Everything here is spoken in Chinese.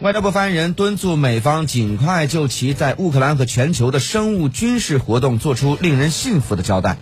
外交部发言人敦促美方尽快就其在乌克兰和全球的生物军事活动做出令人信服的交代。